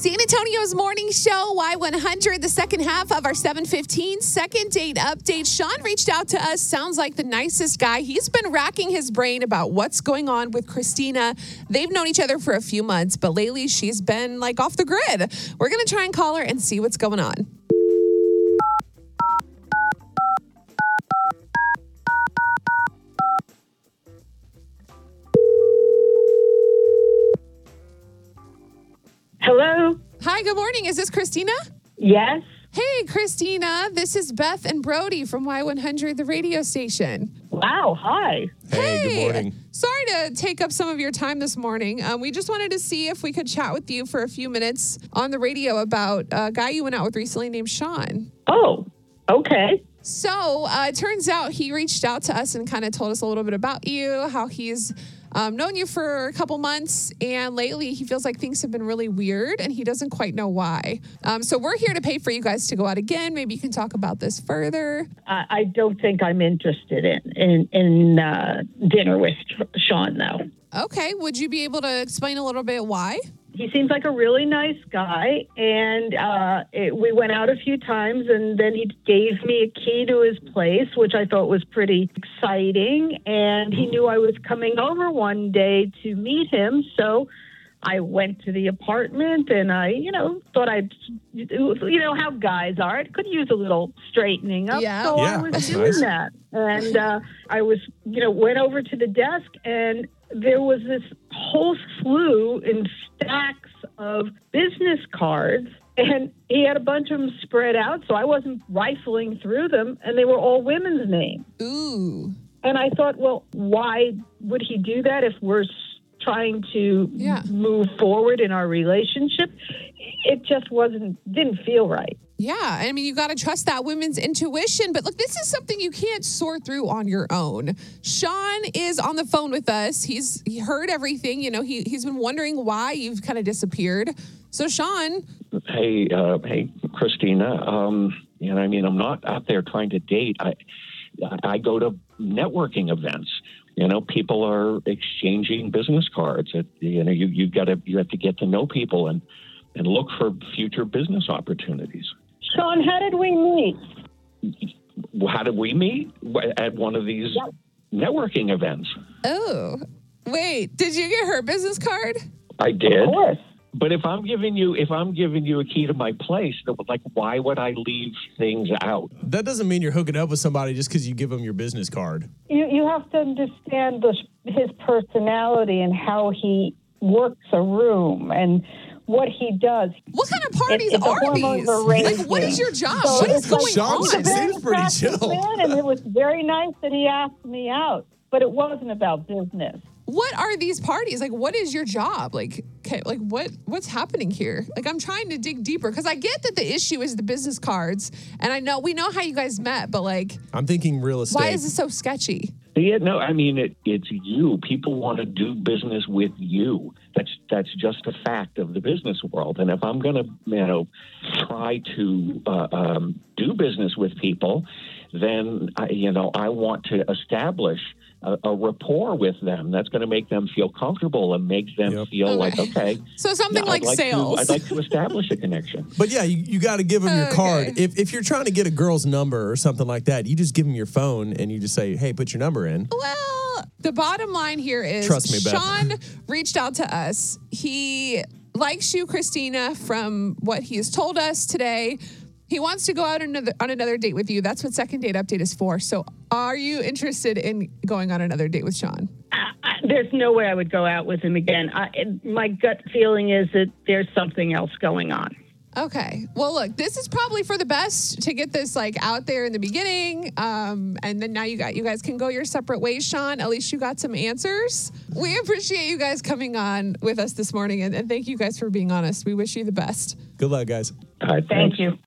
San Antonio's morning show, Y100, the second half of our 715 second date update. Sean reached out to us, sounds like the nicest guy. He's been racking his brain about what's going on with Christina. They've known each other for a few months, but lately she's been like off the grid. We're going to try and call her and see what's going on. Hi, good morning. Is this Christina? Yes? Hey, Christina. This is Beth and Brody from Y100, the radio station. Wow, hi. Hey, good morning. Sorry to take up some of your time this morning. Um, we just wanted to see if we could chat with you for a few minutes on the radio about a guy you went out with recently named Sean. Oh, okay. So uh, it turns out he reached out to us and kind of told us a little bit about you, how he's um, known you for a couple months, and lately he feels like things have been really weird and he doesn't quite know why. Um, so we're here to pay for you guys to go out again. Maybe you can talk about this further. I, I don't think I'm interested in in, in uh, dinner with Sean, though. Okay, would you be able to explain a little bit why? He seems like a really nice guy, and uh, it, we went out a few times, and then he gave me a key to his place, which I thought was pretty exciting. And he knew I was coming over one day to meet him, so I went to the apartment, and I, you know, thought I'd, you know, how guys are. It could use a little straightening up, Yeah. so I was doing nice. that, and uh, I was, you know, went over to the desk and there was this whole slew in stacks of business cards and he had a bunch of them spread out so i wasn't rifling through them and they were all women's names Ooh. and i thought well why would he do that if we're trying to Yeah. move forward in our relationship it just wasn't didn't feel right Yeah, I mean, you got to trust that women's intuition. But look, this is something you can't sort through on your own. Sean is on the phone with us. He's he heard everything. You know, he he's been wondering why you've kind of disappeared. So, Sean, Hey, uh, hey, Christina. Um, you know, I mean, I'm not out there trying to date. I, I go to networking events. You know, people are exchanging business cards. It, you know, you you got to you have to get to know people and and look for future business opportunities. sean how did we meet How did we meet at one of these networking events? oh wait, did you get her business card? I did. of course But if I'm giving you if I'm giving you a key to my place, like why would I leave things out? That doesn't mean you're hooking up with somebody just because you give them your business card. you, you have to understand the, his personality and how he works a room and what he does. What kind of parties It- are these? Like, what is your job? So what is going Sean on? seems very pretty chill. Man, and it was very nice that he asked me out, but it wasn't about business. What are these parties? Like, what is your job? Like, okay, like what what's happening here? Like, I'm trying to dig deeper because I get that the issue is the business cards, and I know we know how you guys met, but like, I'm thinking real estate. why is this so sketchy? Yeah, no, I mean it, it's you. People want to do business with you. That's that's just a fact of the business world. And if I'm going to, you know, try to uh, um, do business with people, then I, you know I want to establish a, a rapport with them. That's going to make them feel comfortable and make them Yep. feel like Okay. okay. So something like, like sales. To, I'd like to establish a connection. But yeah, you, you got to give them your card. If, if you're trying to get a girl's number or something like that, you just give them your phone and you just say, hey, put your number in. well, the bottom line here is Trust me, Beth. Sean reached out to us. He likes you, Christina, from what he has told us today. He wants to go out another, on another date with you. That's what second date update is for. So, are you interested in going on another date with Sean? I, I, there's no way I would go out with him again. I, my gut feeling is that there's something else going on. Okay. Well, look, this is probably for the best to get this like out there in the beginning. Um, and then now you got you guys can go your separate ways, Sean. At least you got some answers. We appreciate you guys coming on with us this morning and, and thank you guys for being honest. We wish you the best. Good luck, guys. All right, Thank you.